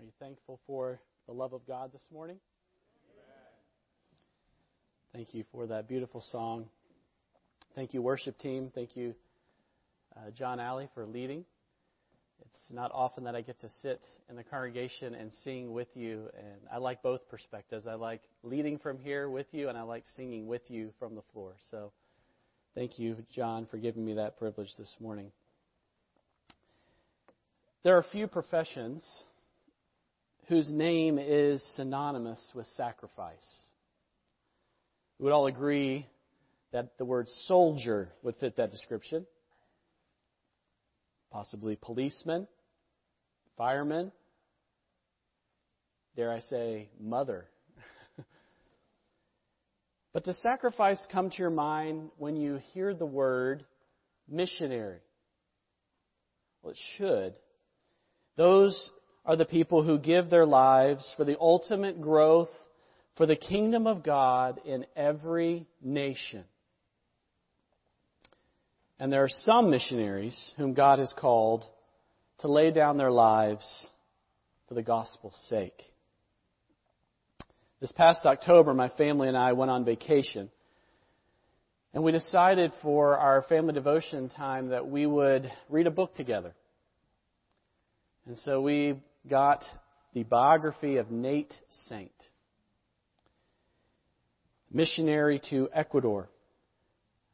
Are you thankful for the love of God this morning? Thank you for that beautiful song. Thank you, worship team. Thank you, uh, John Alley, for leading. It's not often that I get to sit in the congregation and sing with you, and I like both perspectives. I like leading from here with you, and I like singing with you from the floor. So, thank you, John, for giving me that privilege this morning. There are few professions whose name is synonymous with sacrifice. We would all agree that the word soldier would fit that description. Possibly policeman, fireman, dare I say, mother. but does sacrifice come to your mind when you hear the word missionary? Well, it should. Those are the people who give their lives for the ultimate growth for the kingdom of God in every nation. And there are some missionaries whom God has called to lay down their lives for the gospel's sake. This past October, my family and I went on vacation. And we decided for our family devotion time that we would read a book together. And so we got the biography of Nate Saint, missionary to Ecuador.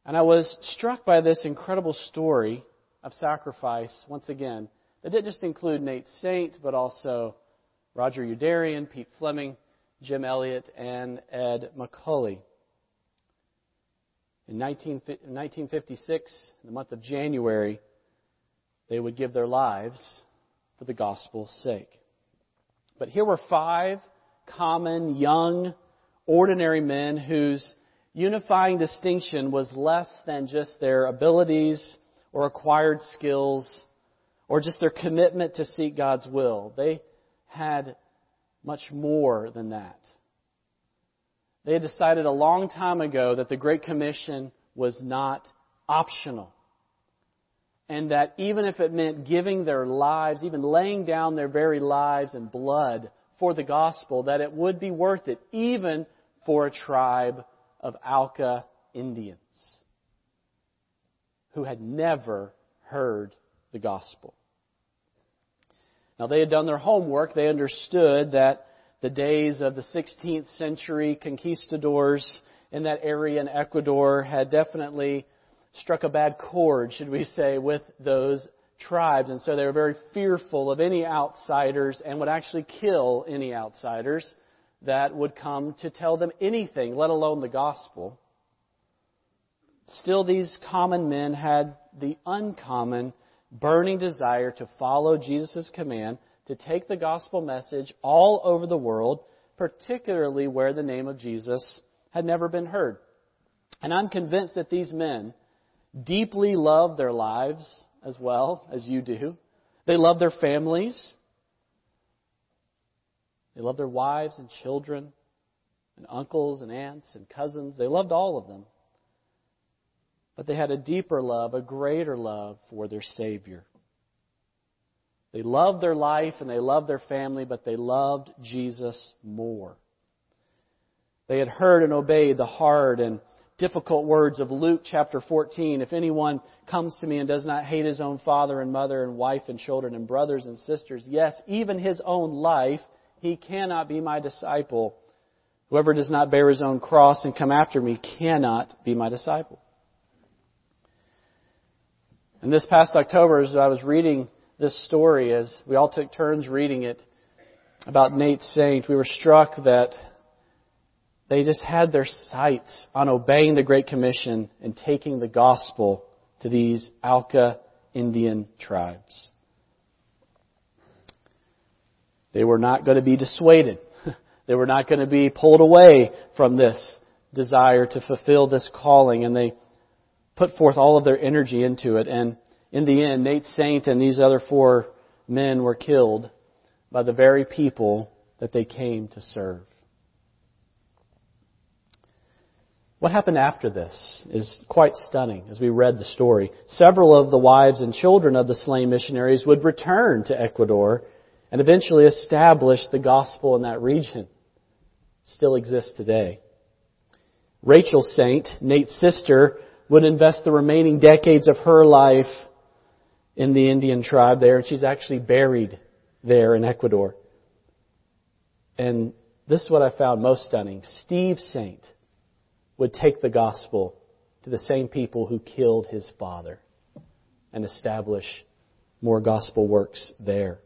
And I was struck by this incredible story of sacrifice, once again, that didn't just include Nate Saint, but also Roger Youderian, Pete Fleming, Jim Elliot, and Ed McCully. In 1956, in the month of January, they would give their lives for the gospel's sake. But here were five common, young, ordinary men whose unifying distinction was less than just their abilities or acquired skills or just their commitment to seek God's will. They had much more than that. They had decided a long time ago that the Great Commission was not optional and that even if it meant giving their lives, even laying down their very lives and blood for the gospel, that it would be worth it, even for a tribe of Auca Indians who had never heard the gospel. Now, they had done their homework. They understood that the days of the 16th century conquistadors in that area in Ecuador had definitely struck a bad chord, should we say, with those tribes. And so they were very fearful of any outsiders and would actually kill any outsiders that would come to tell them anything, let alone the gospel. Still, these common men had the uncommon, burning desire to follow Jesus' command to take the gospel message all over the world, particularly where the name of Jesus had never been heard. And I'm convinced that these men deeply love their lives as well as you do. They love their families. They loved their wives and children and uncles and aunts and cousins. They loved all of them. But they had a deeper love, a greater love for their Savior. They loved their life and they loved their family, but they loved Jesus more. They had heard and obeyed the hard and difficult words of Luke chapter 14. If anyone comes to me and does not hate his own father and mother and wife and children and brothers and sisters, yes, even his own life, he cannot be my disciple. Whoever does not bear his own cross and come after me cannot be my disciple. And this past October, as I was reading this story, as we all took turns reading it about Nate Saint, we were struck that they just had their sights on obeying the Great Commission and taking the gospel to these Auca Indian tribes. They were not going to be dissuaded. they were not going to be pulled away from this desire to fulfill this calling, and they put forth all of their energy into it. And in the end, Nate Saint and these other four men were killed by the very people that they came to serve. What happened after this is quite stunning as we read the story. Several of the wives and children of the slain missionaries would return to Ecuador and eventually establish the gospel in that region. Still exists today. Rachel Saint, Nate's sister, would invest the remaining decades of her life in the Indian tribe there, and she's actually buried there in Ecuador. And this is what I found most stunning. Steve Saint would take the gospel to the same people who killed his father and establish more gospel works there.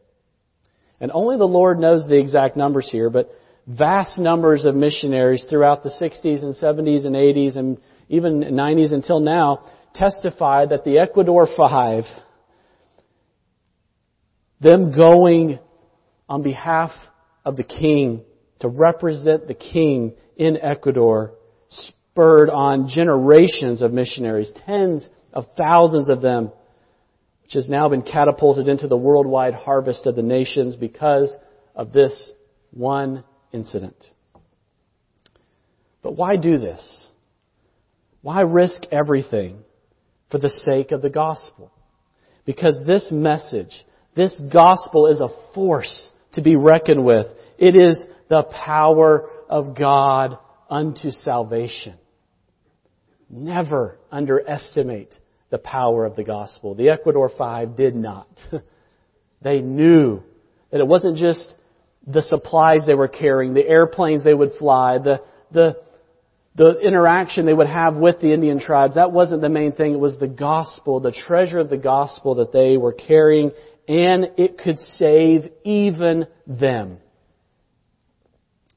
And only the Lord knows the exact numbers here, but vast numbers of missionaries throughout the 60s and 70s and 80s and even 90s until now testify that the Ecuador Five, them going on behalf of the king to represent the king in Ecuador, spurred on generations of missionaries, tens of thousands of them, which has now been catapulted into the worldwide harvest of the nations because of this one incident. But why do this? Why risk everything for the sake of the gospel? Because this message, this gospel is a force to be reckoned with. It is the power of God unto salvation. Never underestimate the power of the gospel. The Ecuador Five did not. they knew that it wasn't just the supplies they were carrying, the airplanes they would fly, the, the, the interaction they would have with the Indian tribes. That wasn't the main thing. It was the gospel, the treasure of the gospel that they were carrying, and it could save even them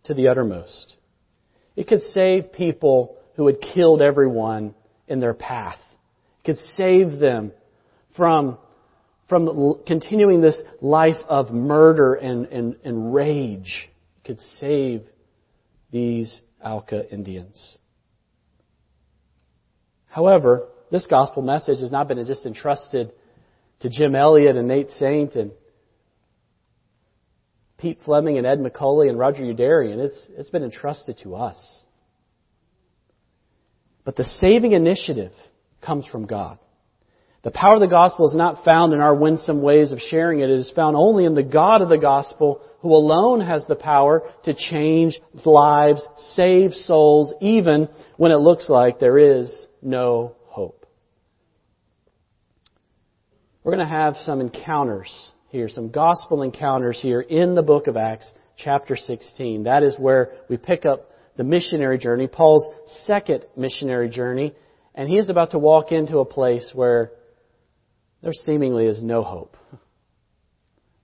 to the uttermost. It could save people who had killed everyone in their path. Could save them from from continuing this life of murder and, and, and rage could save these Auca Indians. However, this gospel message has not been just entrusted to Jim Elliot and Nate Saint and Pete Fleming and Ed McCully and Roger Youderian. It's, it's been entrusted to us. But the saving initiative comes from God. The power of the gospel is not found in our winsome ways of sharing it. It is found only in the God of the gospel who alone has the power to change lives, save souls, even when it looks like there is no hope. We're going to have some encounters here, some gospel encounters here in the book of Acts, chapter 16. That is where we pick up the missionary journey, Paul's second missionary journey, and he is about to walk into a place where there seemingly is no hope.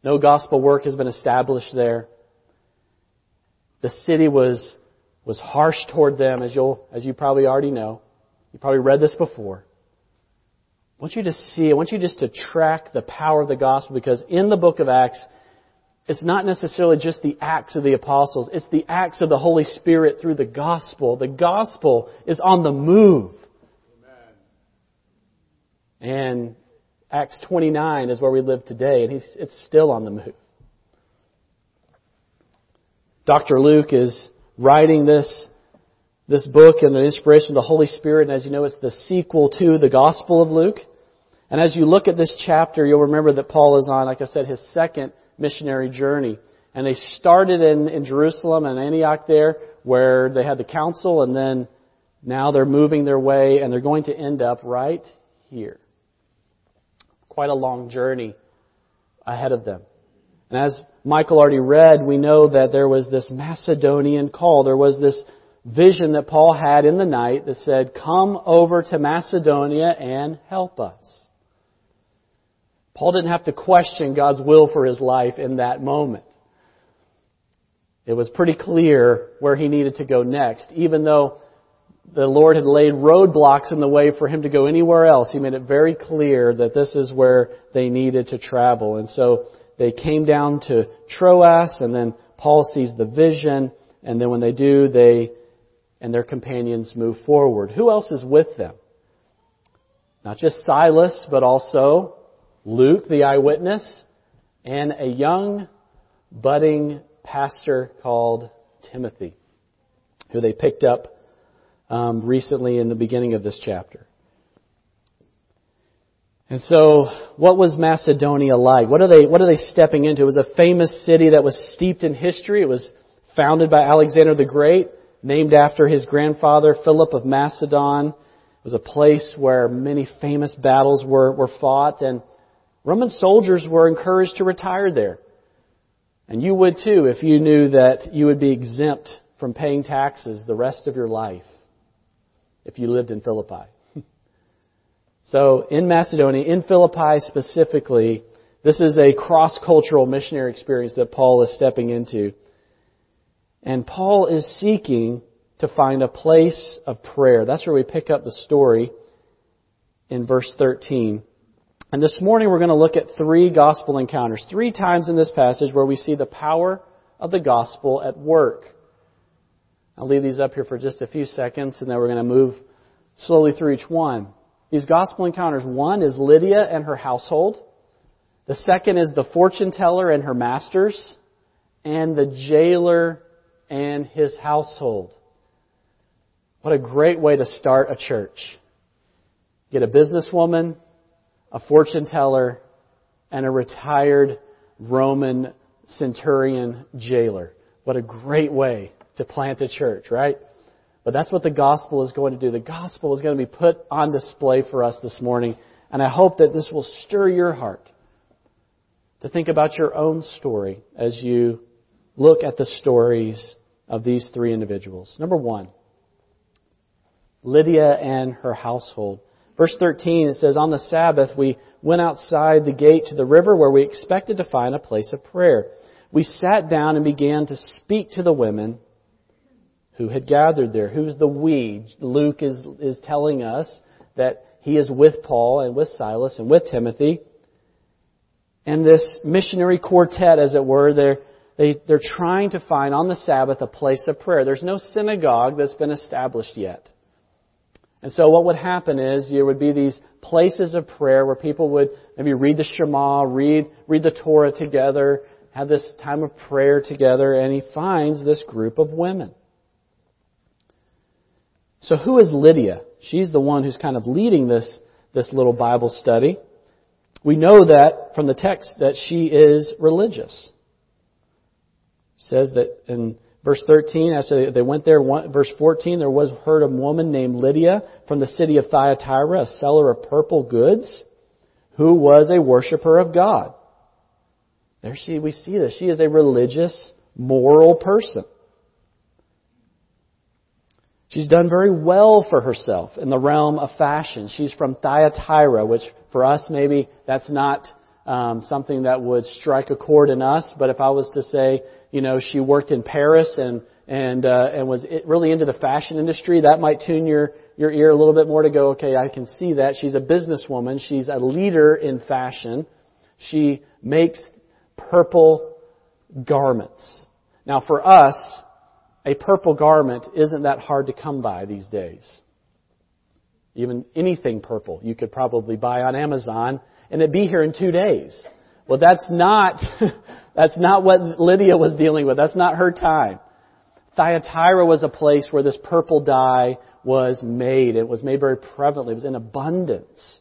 No gospel work has been established there. The city was, was harsh toward them, as, you'll, as you probably already know. You probably read this before. I want you to see, I want you just to track the power of the gospel because in the book of Acts, it's not necessarily just the acts of the apostles, it's the acts of the Holy Spirit through the gospel. The gospel is on the move. And Acts 29 is where we live today, and it's still on the move. Dr. Luke is writing this, this book and the inspiration of the Holy Spirit, and as you know, it's the sequel to the Gospel of Luke. And as you look at this chapter, you'll remember that Paul is on, like I said, his second missionary journey. And they started in, in Jerusalem and Antioch there, where they had the council, and then now they're moving their way, and they're going to end up right here quite a long journey ahead of them. And as Michael already read, we know that there was this Macedonian call. There was this vision that Paul had in the night that said, Come over to Macedonia and help us. Paul didn't have to question God's will for his life in that moment. It was pretty clear where he needed to go next, even though the Lord had laid roadblocks in the way for him to go anywhere else. He made it very clear that this is where they needed to travel. And so they came down to Troas, and then Paul sees the vision, and then when they do, they and their companions move forward. Who else is with them? Not just Silas, but also Luke, the eyewitness, and a young, budding pastor called Timothy, who they picked up um, recently in the beginning of this chapter. And so, what was Macedonia like? What are they, what are they stepping into? It was a famous city that was steeped in history. It was founded by Alexander the Great, named after his grandfather, Philip of Macedon. It was a place where many famous battles were, were fought, and Roman soldiers were encouraged to retire there. And you would too if you knew that you would be exempt from paying taxes the rest of your life if you lived in Philippi. So in Macedonia, in Philippi specifically, this is a cross-cultural missionary experience that Paul is stepping into. And Paul is seeking to find a place of prayer. That's where we pick up the story in verse 13. And this morning we're going to look at three gospel encounters. Three times in this passage where we see the power of the gospel at work. I'll leave these up here for just a few seconds and then we're going to move slowly through each one. These gospel encounters, one is Lydia and her household. The second is the fortune teller and her masters. And the jailer and his household. What a great way to start a church. Get a businesswoman, a fortune teller, and a retired Roman centurion jailer. What a great way to plant a church, right? But that's what the gospel is going to do. The gospel is going to be put on display for us this morning. And I hope that this will stir your heart to think about your own story as you look at the stories of these three individuals. Number one, Lydia and her household. Verse 13, it says, On the Sabbath we went outside the gate to the river where we expected to find a place of prayer. We sat down and began to speak to the women who had gathered there. Who's the we? Luke is, is telling us that he is with Paul and with Silas and with Timothy. And this missionary quartet, as it were, they're, they, they're trying to find on the Sabbath a place of prayer. There's no synagogue that's been established yet. And so what would happen is there would be these places of prayer where people would maybe read the Shema, read, read the Torah together, have this time of prayer together, and he finds this group of women. So who is Lydia? She's the one who's kind of leading this, this little Bible study. We know that from the text that she is religious. Says that in verse 13, as they went there, verse 14, there was heard a woman named Lydia from the city of Thyatira, a seller of purple goods, who was a worshiper of God. There she, we see this. She is a religious, moral person. She's done very well for herself in the realm of fashion. She's from Thyatira, which for us maybe that's not um, something that would strike a chord in us. But if I was to say, you know, she worked in Paris and and uh, and was really into the fashion industry, that might tune your your ear a little bit more to go, okay, I can see that. She's a businesswoman. She's a leader in fashion. She makes purple garments. Now, for us, a purple garment isn't that hard to come by these days. Even anything purple you could probably buy on Amazon and it'd be here in two days. Well, that's not, that's not what Lydia was dealing with. That's not her time. Thyatira was a place where this purple dye was made. It was made very prevalently. It was in abundance.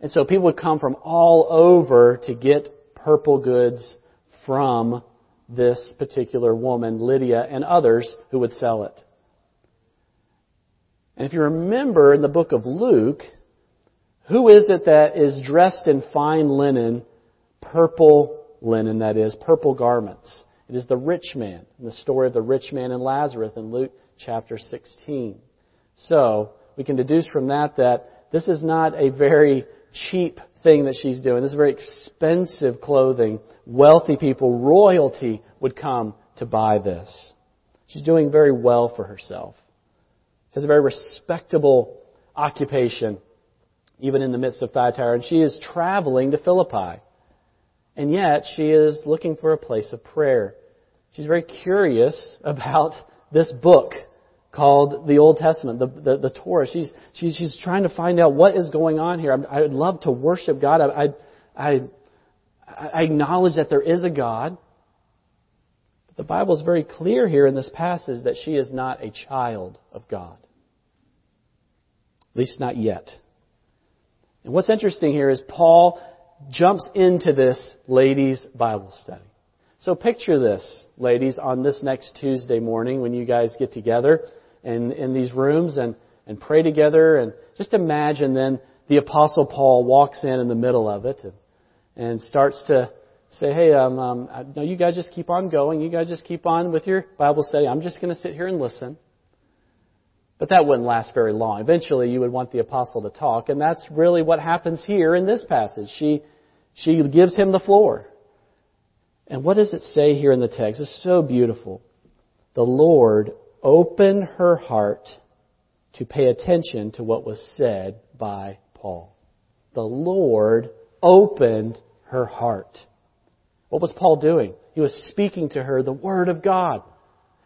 And so people would come from all over to get purple goods from this particular woman, Lydia, and others who would sell it. And if you remember in the book of Luke, who is it that is dressed in fine linen, purple linen, that is, purple garments? It is the rich man, the story of the rich man and Lazarus in Luke chapter 16. So, we can deduce from that that this is not a very cheap thing that she's doing. This is very expensive clothing. Wealthy people, royalty would come to buy this. She's doing very well for herself. She has a very respectable occupation, even in the midst of Thyatira, and she is traveling to Philippi. And yet, she is looking for a place of prayer. She's very curious about this book called the Old Testament, the, the, the Torah. She's, she's, she's trying to find out what is going on here. I, would love to worship God. I, I, I acknowledge that there is a God. But the Bible is very clear here in this passage that she is not a child of God. At least not yet. And what's interesting here is Paul jumps into this ladies' Bible study. So picture this, ladies, on this next Tuesday morning when you guys get together in, in these rooms and, and pray together and just imagine then the apostle Paul walks in in the middle of it and, and starts to say, hey, um, um, no, you guys just keep on going. You guys just keep on with your Bible study. I'm just going to sit here and listen. But that wouldn't last very long. Eventually, you would want the apostle to talk, and that's really what happens here in this passage. She, she gives him the floor. And what does it say here in the text? It's so beautiful. The Lord opened her heart to pay attention to what was said by Paul. The Lord opened her heart. What was Paul doing? He was speaking to her the Word of God.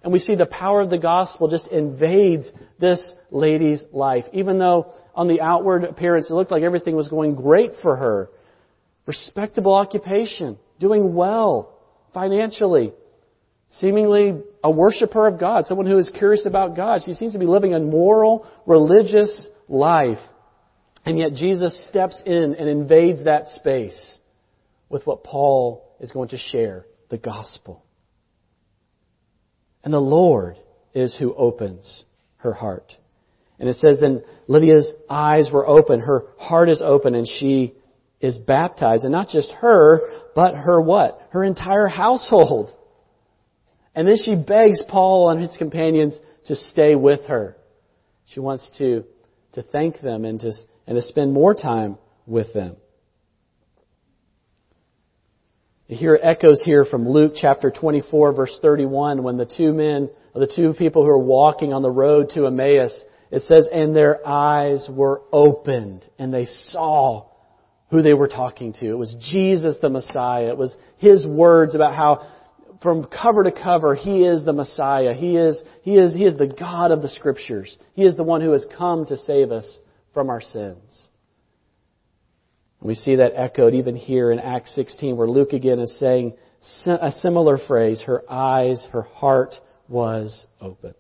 And we see the power of the gospel just invades this lady's life. Even though on the outward appearance it looked like everything was going great for her. Respectable occupation, doing well financially, seemingly a worshiper of God, someone who is curious about God. She seems to be living a moral, religious life. And yet Jesus steps in and invades that space with what Paul is going to share, the gospel. And the Lord is who opens her heart. And it says then Lydia's eyes were open, her heart is open, and she is baptized. And not just her, but her what? Her entire household. And then she begs Paul and his companions to stay with her. She wants to, to thank them and to, and to spend more time with them. You hear echoes here from Luke chapter 24 verse 31 when the two men, or the two people who are walking on the road to Emmaus, it says, and their eyes were opened and they saw who they were talking to. It was Jesus the Messiah. It was His words about how from cover to cover, He is the Messiah. He is, He is, He is the God of the Scriptures. He is the one who has come to save us from our sins. We see that echoed even here in Acts 16 where Luke again is saying a similar phrase, her eyes, her heart was open.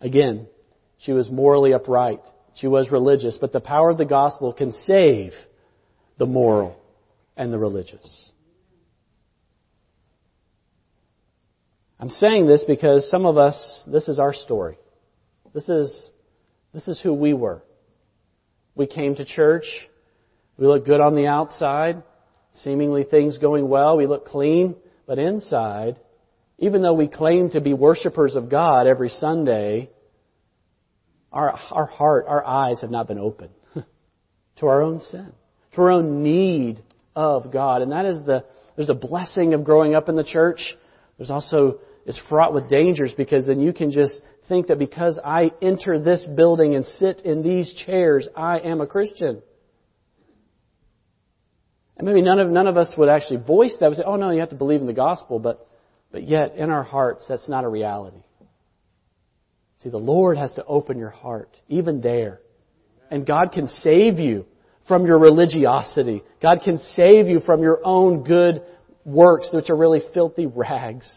Again, she was morally upright. She was religious, but the power of the gospel can save the moral and the religious. I'm saying this because some of us, this is our story. This is, this is who we were. We came to church. We look good on the outside. Seemingly things going well. We look clean. But inside, even though we claim to be worshipers of God every Sunday, our, our heart, our eyes have not been open to our own sin, to our own need of God. And that is the, there's a blessing of growing up in the church. There's also, it's fraught with dangers because then you can just think that because I enter this building and sit in these chairs, I am a Christian. And maybe none of, none of us would actually voice that. We say, oh no, you have to believe in the gospel, but, but yet in our hearts, that's not a reality. See, the Lord has to open your heart, even there. And God can save you from your religiosity. God can save you from your own good works, which are really filthy rags.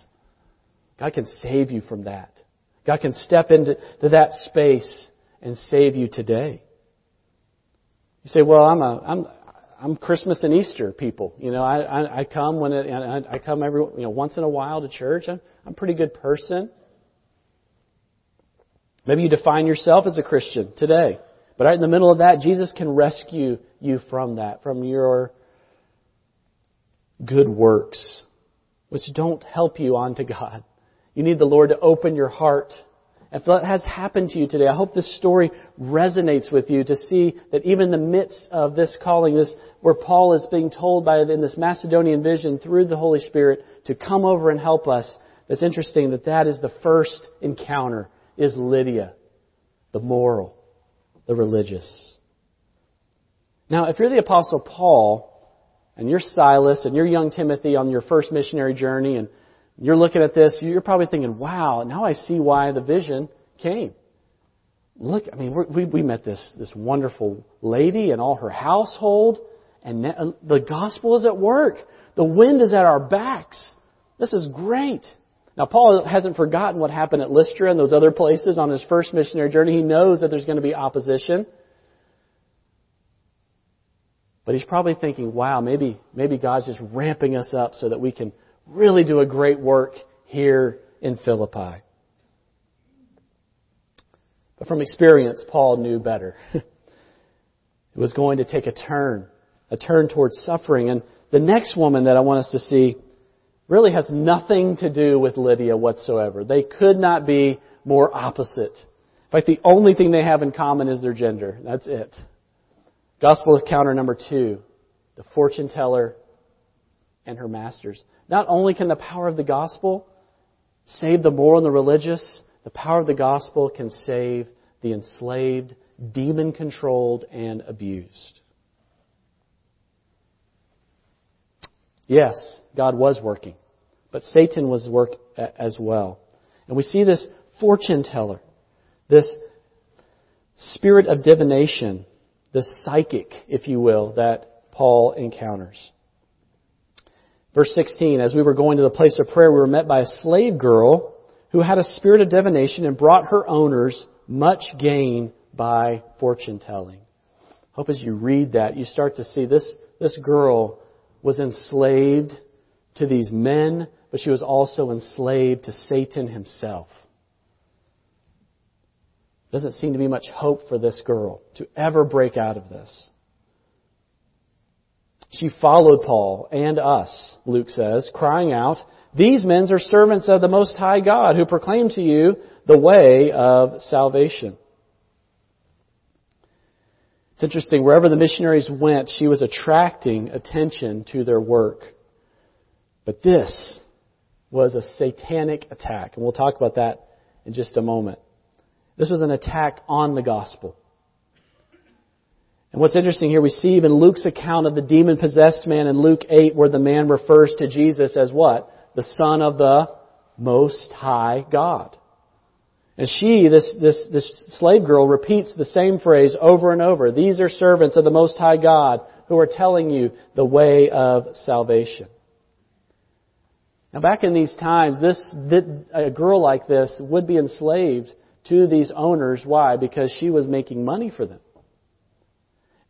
God can save you from that. God can step into that space and save you today. You say, well, I'm a, I'm, I'm Christmas and Easter people. You know, I, I, I come when it, I, I come every, you know, once in a while to church. I'm, I'm a pretty good person. Maybe you define yourself as a Christian today. But right in the middle of that, Jesus can rescue you from that, from your good works, which don't help you on to God. You need the Lord to open your heart. If that has happened to you today, I hope this story resonates with you to see that even in the midst of this calling, this where Paul is being told by in this Macedonian vision through the Holy Spirit to come over and help us. It's interesting that that is the first encounter is Lydia, the moral, the religious. Now, if you're the apostle Paul, and you're Silas, and you're young Timothy on your first missionary journey, and you're looking at this, you're probably thinking, wow, now I see why the vision came. Look, I mean, we, we met this, this wonderful lady and all her household, and the gospel is at work. The wind is at our backs. This is great. Now, Paul hasn't forgotten what happened at Lystra and those other places on his first missionary journey. He knows that there's going to be opposition. But he's probably thinking, wow, maybe, maybe God's just ramping us up so that we can really do a great work here in Philippi. But from experience, Paul knew better. it was going to take a turn, a turn towards suffering. And the next woman that I want us to see really has nothing to do with Lydia whatsoever. They could not be more opposite. In fact, the only thing they have in common is their gender. That's it. Gospel encounter number two, the fortune teller and her masters. Not only can the power of the gospel save the moral and the religious, the power of the gospel can save the enslaved, demon controlled, and abused. Yes, God was working, but Satan was work as well. And we see this fortune teller, this spirit of divination, this psychic, if you will, that Paul encounters. Verse 16, as we were going to the place of prayer, we were met by a slave girl who had a spirit of divination and brought her owners much gain by fortune telling. Hope as you read that, you start to see this, this girl was enslaved to these men, but she was also enslaved to Satan himself. Doesn't seem to be much hope for this girl to ever break out of this. She followed Paul and us, Luke says, crying out, These men are servants of the Most High God who proclaim to you the way of salvation. It's interesting, wherever the missionaries went, she was attracting attention to their work. But this was a satanic attack, and we'll talk about that in just a moment. This was an attack on the gospel. And what's interesting here, we see even Luke's account of the demon possessed man in Luke 8, where the man refers to Jesus as what? The Son of the Most High God. And she, this, this, this slave girl, repeats the same phrase over and over. These are servants of the Most High God who are telling you the way of salvation. Now back in these times, this, a girl like this would be enslaved to these owners. Why? Because she was making money for them.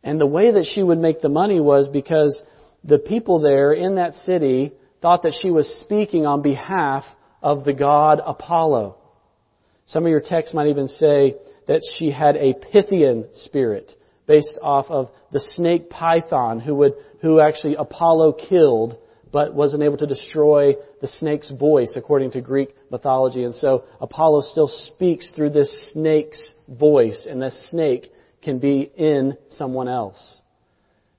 And the way that she would make the money was because the people there in that city thought that she was speaking on behalf of the god Apollo. Some of your texts might even say that she had a Pythian spirit based off of the snake Python who would, who actually Apollo killed but wasn't able to destroy the snake's voice according to Greek mythology. And so Apollo still speaks through this snake's voice, and this snake can be in someone else.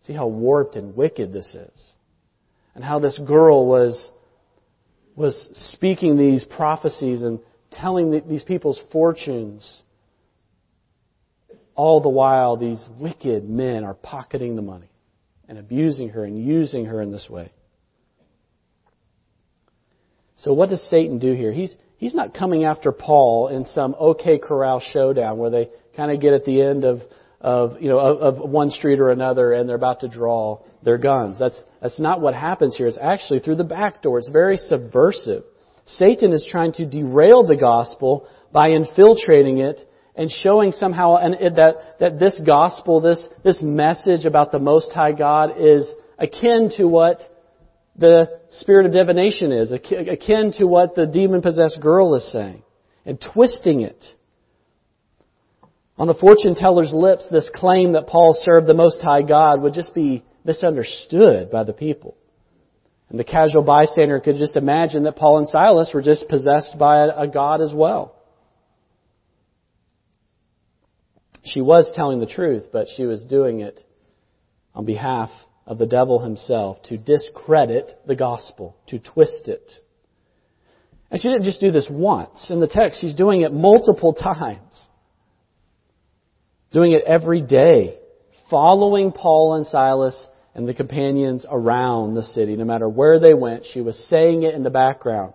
See how warped and wicked this is. And how this girl was, was speaking these prophecies and telling these people's fortunes. All the while, these wicked men are pocketing the money and abusing her and using her in this way. So what does Satan do here? He's, he's not coming after Paul in some OK Corral showdown where they kind of get at the end of, of, you know, of, of one street or another and they're about to draw their guns. That's, that's not what happens here. It's actually through the back door. It's very subversive. Satan is trying to derail the gospel by infiltrating it and showing somehow that, that this gospel, this, this message about the Most High God is akin to what the spirit of divination is, akin to what the demon possessed girl is saying, and twisting it. On the fortune teller's lips, this claim that Paul served the Most High God would just be misunderstood by the people. And the casual bystander could just imagine that Paul and Silas were just possessed by a God as well. She was telling the truth, but she was doing it on behalf of the devil himself to discredit the gospel, to twist it. And she didn't just do this once. In the text, she's doing it multiple times. Doing it every day. Following Paul and Silas and the companions around the city. No matter where they went, she was saying it in the background.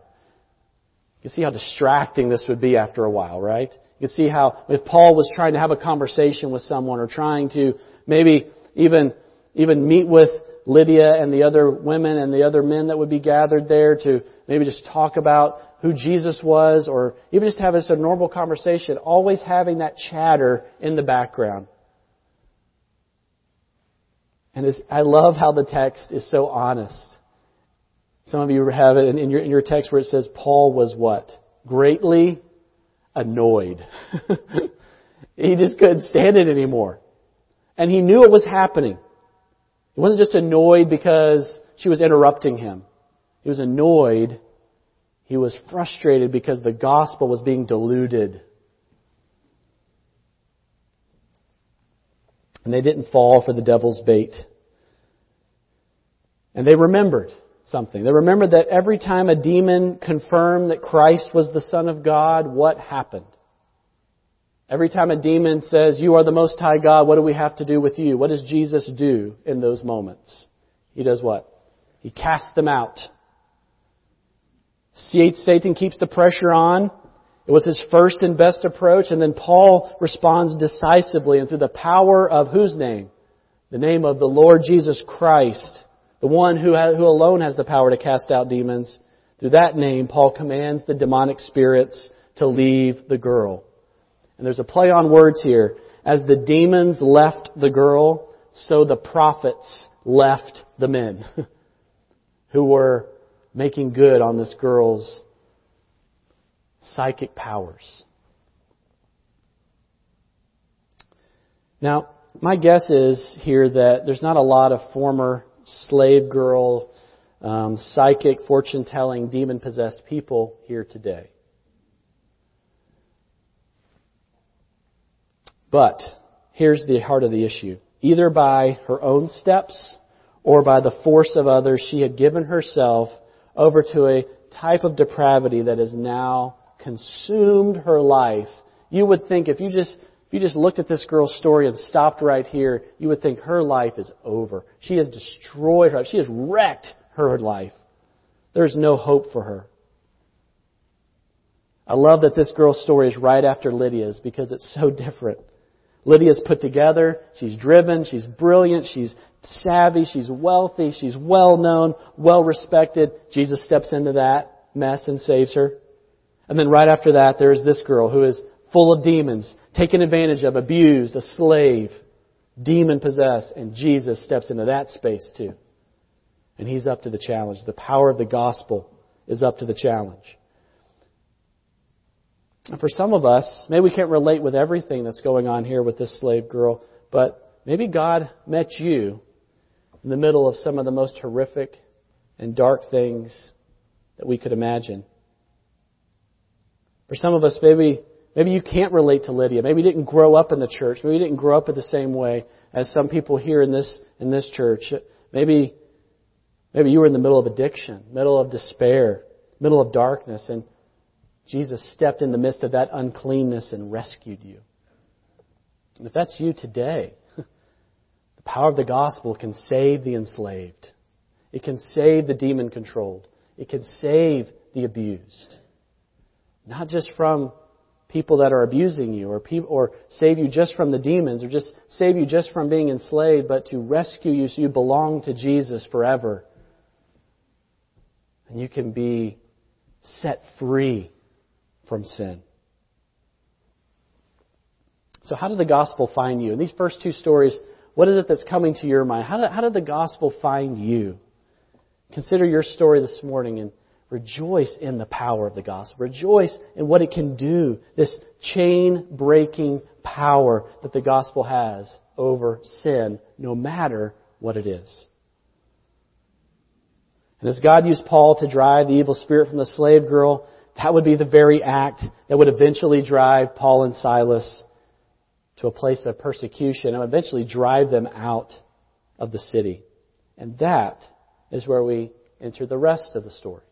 You can see how distracting this would be after a while, right? You can see how if Paul was trying to have a conversation with someone or trying to maybe even even meet with Lydia and the other women and the other men that would be gathered there to maybe just talk about who Jesus was or even just have us a normal conversation, always having that chatter in the background. And I love how the text is so honest. Some of you have it in your, in your text where it says Paul was what? Greatly annoyed. he just couldn't stand it anymore. And he knew it was happening. He wasn't just annoyed because she was interrupting him. He was annoyed. He was frustrated because the gospel was being diluted. And they didn't fall for the devil's bait. And they remembered something. They remembered that every time a demon confirmed that Christ was the Son of God, what happened? Every time a demon says, You are the Most High God, what do we have to do with you? What does Jesus do in those moments? He does what? He casts them out. Satan keeps the pressure on. It was his first and best approach, and then Paul responds decisively and through the power of whose name? The name of the Lord Jesus Christ, the one who, who alone has the power to cast out demons. Through that name, Paul commands the demonic spirits to leave the girl. And there's a play on words here. As the demons left the girl, so the profits left the men who were making good on this girl's psychic powers. Now, my guess is here that there's not a lot of former slave girl, um, psychic, fortune telling, demon possessed people here today. But here's the heart of the issue. Either by her own steps or by the force of others, she had given herself over to a type of depravity that has now consumed her life. You would think if you just if you just looked at this girl's story and stopped right here, you would think her life is over. She has destroyed her life. She has wrecked her life. There's no hope for her. I love that this girl's story is right after Lydia's because it's so different. Lydia's put together. She's driven. She's brilliant. She's savvy. She's wealthy. She's well known, well respected. Jesus steps into that mess and saves her. And then right after that, there's this girl who is full of demons, taken advantage of, abused, a slave, demon possessed, and Jesus steps into that space too. And he's up to the challenge. The power of the gospel is up to the challenge. And for some of us, maybe we can't relate with everything that's going on here with this slave girl, but maybe God met you in the middle of some of the most horrific and dark things that we could imagine. For some of us, maybe, maybe you can't relate to Lydia. Maybe you didn't grow up in the church. Maybe you didn't grow up in the same way as some people here in this, in this church. Maybe, maybe you were in the middle of addiction, middle of despair, middle of darkness, and Jesus stepped in the midst of that uncleanness and rescued you. And if that's you today, the power of the gospel can save the enslaved. It can save the demon controlled. It can save the abused. Not just from people that are abusing you or, people, or save you just from the demons or just save you just from being enslaved, but to rescue you so you belong to Jesus forever. And you can be set free from sin. So, how did the gospel find you? In these first two stories, what is it that's coming to your mind? How did, how did the gospel find you? Consider your story this morning and rejoice in the power of the gospel. Rejoice in what it can do, this chain breaking power that the gospel has over sin, no matter what it is. And as God used Paul to drive the evil spirit from the slave girl, that would be the very act that would eventually drive Paul and Silas to a place of persecution and eventually drive them out of the city. And that is where we enter the rest of the story.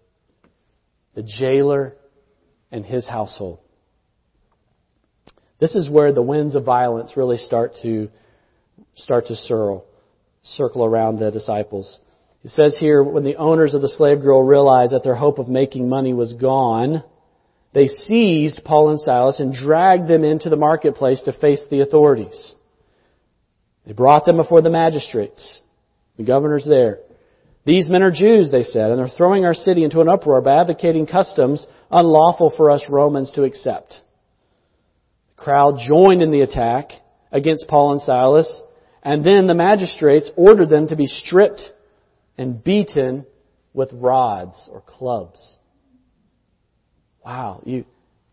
The jailer and his household. This is where the winds of violence really start to start to circle, circle around the disciples. It says here, when the owners of the slave girl realized that their hope of making money was gone, they seized Paul and Silas and dragged them into the marketplace to face the authorities. They brought them before the magistrates, the governors there. These men are Jews, they said, and they're throwing our city into an uproar by advocating customs unlawful for us Romans to accept. The crowd joined in the attack against Paul and Silas, And then the magistrates ordered them to be stripped and beaten with rods or clubs. Wow, you,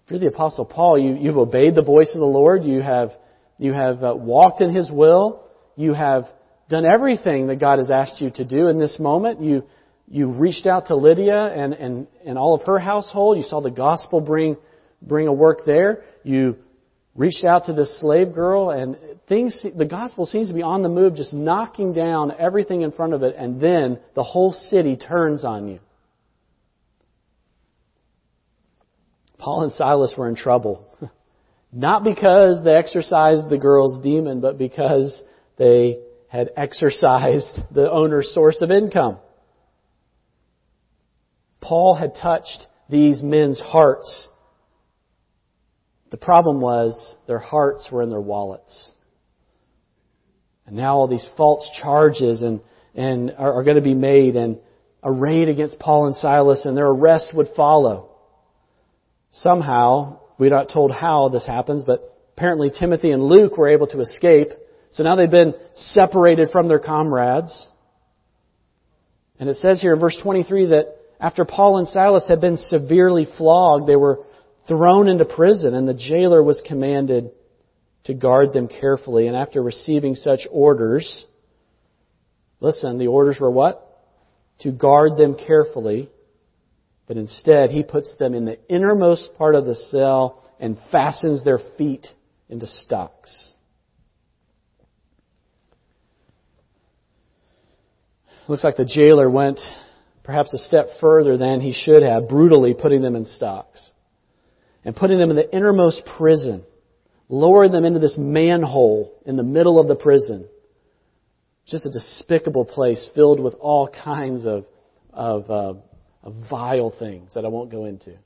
if you're the apostle Paul, you, you've obeyed the voice of the Lord, you have, you have uh, walked in His will, you have done everything that God has asked you to do in this moment. You, you reached out to Lydia and, and, and all of her household. You saw the gospel bring, bring a work there. You reached out to this slave girl and things, the gospel seems to be on the move, just knocking down everything in front of it, and then the whole city turns on you. Paul and Silas were in trouble. Not because they exorcised the girl's demon, but because they had exorcised the owner's source of income. Paul had touched these men's hearts. The problem was their hearts were in their wallets. And now all these false charges and, and are, are going to be made and arrayed against Paul and Silas and their arrest would follow. Somehow, we're not told how this happens, but apparently Timothy and Luke were able to escape. So now they've been separated from their comrades. And it says here in verse 23 that after Paul and Silas had been severely flogged, they were thrown into prison and the jailer was commanded to guard them carefully. And after receiving such orders, listen, the orders were what? To guard them carefully. But instead, he puts them in the innermost part of the cell and fastens their feet into stocks. Looks like the jailer went perhaps a step further than he should have, brutally putting them in stocks and putting them in the innermost prison lowering them into this manhole in the middle of the prison. Just a despicable place filled with all kinds of, of, uh, of vile things that I won't go into.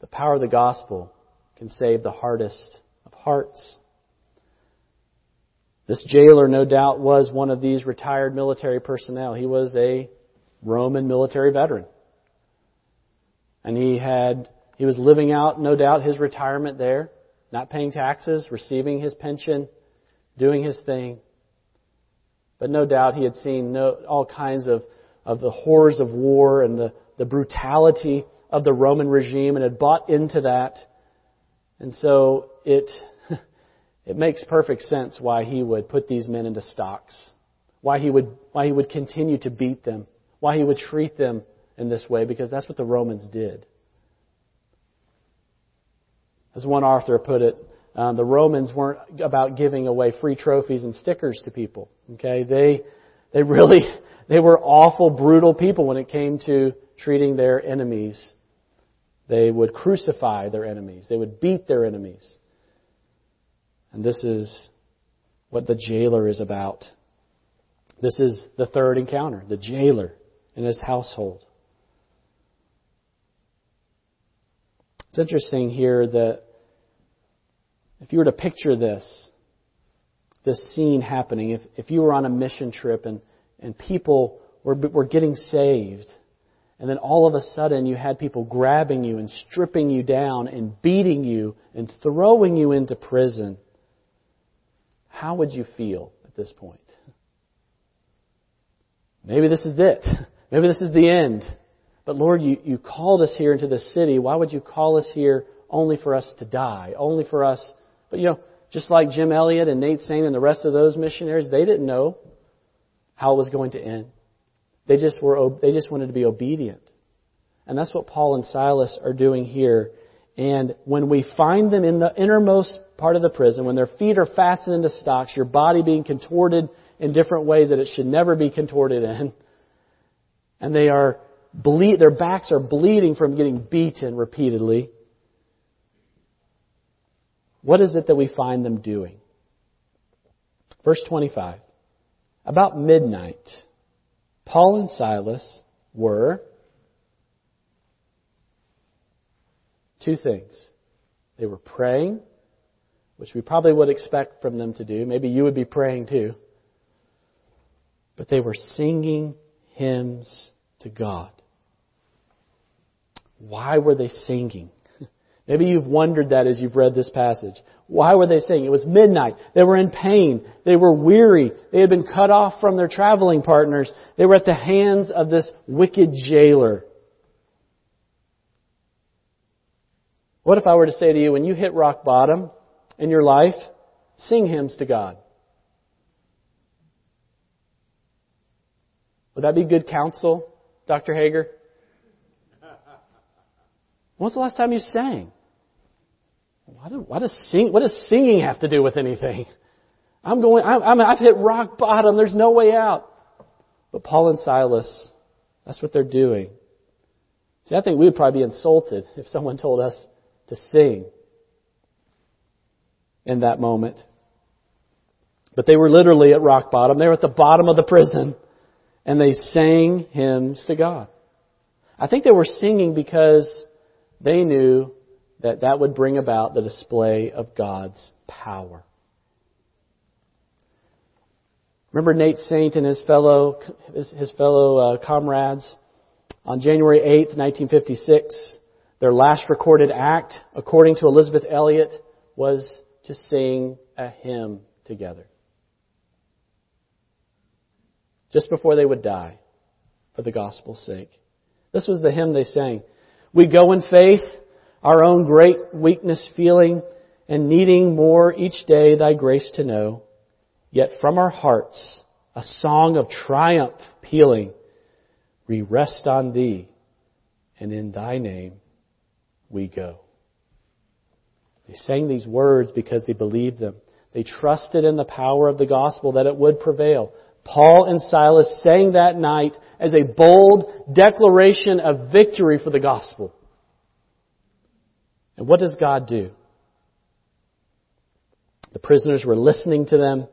The power of the gospel can save the hardest of hearts. This jailer, no doubt, was one of these retired military personnel. He was a Roman military veteran. And he had he was living out, no doubt, his retirement there, not paying taxes, receiving his pension, doing his thing. But no doubt he had seen no, all kinds of, of the horrors of war and the, the brutality of the Roman regime and had bought into that. And so it, it makes perfect sense why he would put these men into stocks. Why he would, why he would continue to beat them. Why he would treat them in this way, because that's what the Romans did. As one author put it, um, the Romans weren't about giving away free trophies and stickers to people. Okay, they they really they were awful, brutal people when it came to treating their enemies. They would crucify their enemies. They would beat their enemies. And this is what the jailer is about. This is the third encounter, the jailer in his household. It's interesting here that if you were to picture this, this scene happening, if, if you were on a mission trip and, and people were, were getting saved, and then all of a sudden you had people grabbing you and stripping you down and beating you and throwing you into prison, how would you feel at this point? Maybe this is it. Maybe this is the end. But Lord, you, you called us here into this city. Why would you call us here only for us to die? Only for us. But you know, just like Jim Elliot and Nate Saint and the rest of those missionaries, they didn't know how it was going to end. They just were, they just wanted to be obedient. And that's what Paul and Silas are doing here. And when we find them in the innermost part of the prison, when their feet are fastened into stocks, your body being contorted in different ways that it should never be contorted in, and they are bleed, their backs are bleeding from getting beaten repeatedly. What is it that we find them doing? Verse 25. About midnight, Paul and Silas were two things. They were praying, which we probably would expect from them to do. Maybe you would be praying too. But they were singing hymns to God. Why were they singing? Maybe you've wondered that as you've read this passage. Why were they singing? It was midnight. They were in pain. They were weary. They had been cut off from their traveling partners. They were at the hands of this wicked jailer. What if I were to say to you, when you hit rock bottom in your life, sing hymns to God? Would that be good counsel, Dr. Hager? When's the last time you sang? Why, do, does sing, what does singing have to do with anything? I'm going, I'm, I've hit rock bottom. There's no way out. But Paul and Silas, that's what they're doing. See, I think we would probably be insulted if someone told us to sing in that moment. But they were literally at rock bottom. They were at the bottom of the prison and they sang hymns to God. I think they were singing because they knew that that would bring about the display of God's power. Remember Nate Saint and his fellow, his, fellow uh, comrades? On January 8th, 1956, their last recorded act, according to Elisabeth Elliot, was to sing a hymn together. Just before they would die, for the gospel's sake. This was the hymn they sang. We go in faith, our own great weakness feeling, and needing more each day thy grace to know. Yet from our hearts, a song of triumph pealing, we rest on thee, and in thy name we go. They sang these words because they believed them. They trusted in the power of the gospel that it would prevail. Paul and Silas sang that night as a bold declaration of victory for the gospel. And what does God do? The prisoners were listening to them.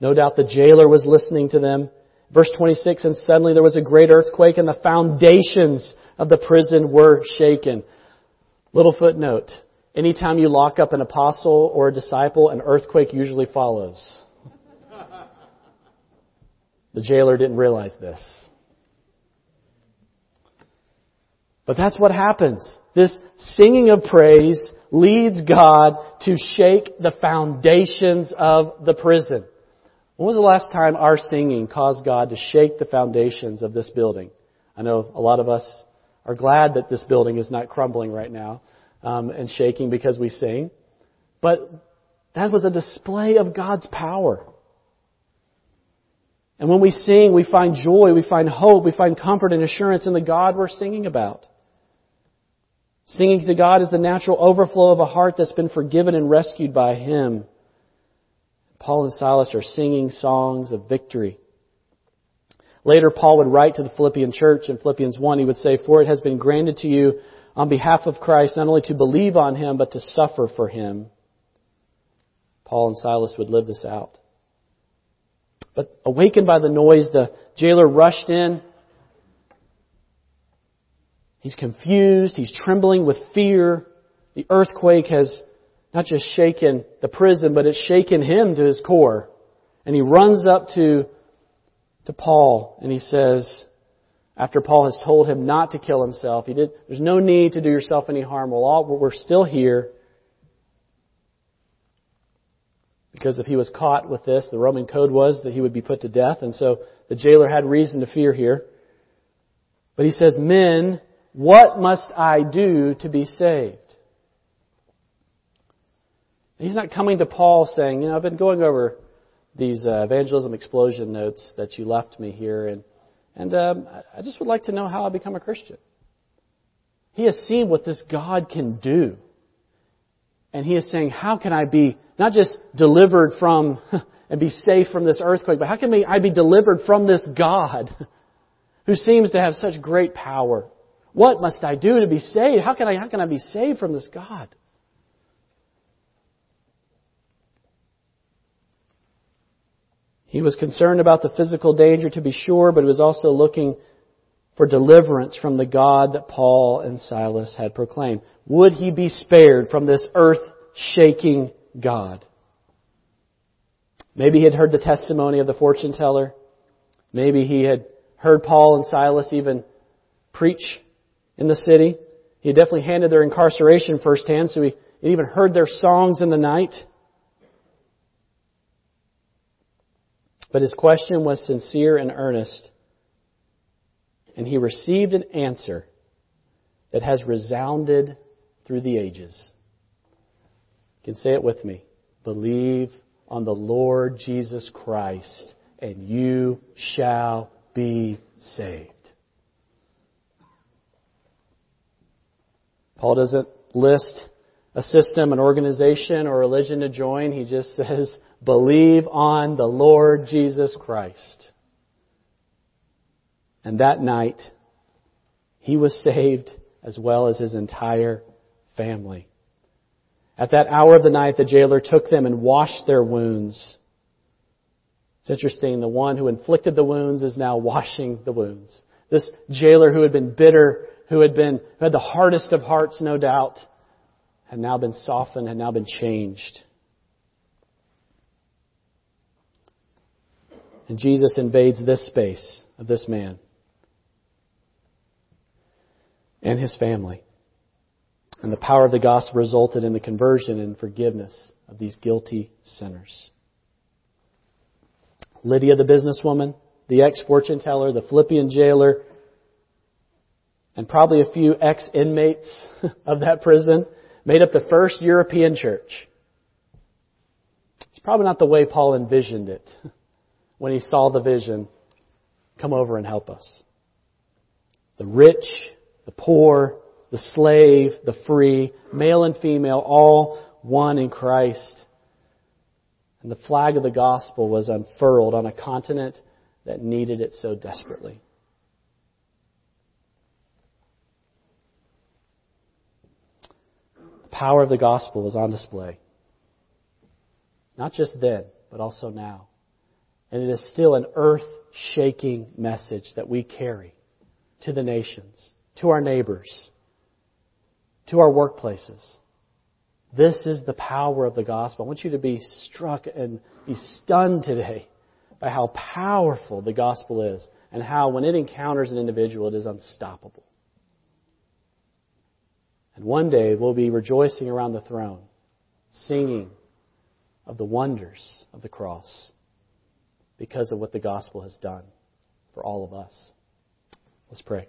No doubt the jailer was listening to them. Verse 26, and suddenly there was a great earthquake and the foundations of the prison were shaken. Little footnote. Anytime you lock up an apostle or a disciple, an earthquake usually follows. The jailer didn't realize this. But that's what happens. This singing of praise leads God to shake the foundations of the prison. When was the last time our singing caused God to shake the foundations of this building? I know a lot of us are glad that this building is not crumbling right now um, and shaking because we sing. But that was a display of God's power. And when we sing, we find joy, we find hope, we find comfort and assurance in the God we're singing about. Singing to God is the natural overflow of a heart that's been forgiven and rescued by Him. Paul and Silas are singing songs of victory. Later, Paul would write to the Philippian church in Philippians 1. He would say, For it has been granted to you on behalf of Christ not only to believe on Him, but to suffer for Him. Paul and Silas would live this out. But awakened by the noise, the jailer rushed in. He's confused. He's trembling with fear. The earthquake has not just shaken the prison, but it's shaken him to his core. And he runs up to, to Paul and he says, after Paul has told him not to kill himself, he did, there's no need to do yourself any harm. We're, all, we're still here. Because if he was caught with this, the Roman code was that he would be put to death, and so the jailer had reason to fear here. But he says, Men, what must I do to be saved? He's not coming to Paul saying, you know, I've been going over these uh, evangelism explosion notes that you left me here, and, and um, I just would like to know how I become a Christian. He has seen what this God can do. And he is saying, how can I be not just delivered from and be safe from this earthquake, but how can I be delivered from this God who seems to have such great power? What must I do to be saved? How can I, how can I be saved from this God? He was concerned about the physical danger to be sure, but he was also looking for deliverance from the God that Paul and Silas had proclaimed. Would he be spared from this earth shaking God. Maybe he had heard the testimony of the fortune teller. Maybe he had heard Paul and Silas even preach in the city. He had definitely handled their incarceration firsthand, so he even heard their songs in the night. But his question was sincere and earnest, and he received an answer that has resounded through the ages. You can say it with me. Believe on the Lord Jesus Christ, and you shall be saved. Paul doesn't list a system, an organization, or religion to join. He just says, believe on the Lord Jesus Christ. And that night, he was saved as well as his entire family. At that hour of the night, the jailer took them and washed their wounds. It's interesting, the one who inflicted the wounds is now washing the wounds. This jailer who had been bitter, who had been, who had the hardest of hearts, no doubt, had now been softened, had now been changed. And Jesus invades this space of this man and his family. And the power of the gospel resulted in the conversion and forgiveness of these guilty sinners. Lydia the businesswoman, the ex-fortune teller, the Philippian jailer, and probably a few ex-inmates of that prison made up the first European church. It's probably not the way Paul envisioned it when he saw the vision. Come over and help us. The rich, the poor, the slave, the free, male and female, all one in Christ. And the flag of the gospel was unfurled on a continent that needed it so desperately. The power of the gospel was on display. Not just then, but also now. And it is still an earth shaking message that we carry to the nations, to our neighbors, to our workplaces. This is the power of the gospel. I want you to be struck and be stunned today by how powerful the gospel is and how, when it encounters an individual, it is unstoppable. And one day we'll be rejoicing around the throne, singing of the wonders of the cross because of what the gospel has done for all of us. Let's pray.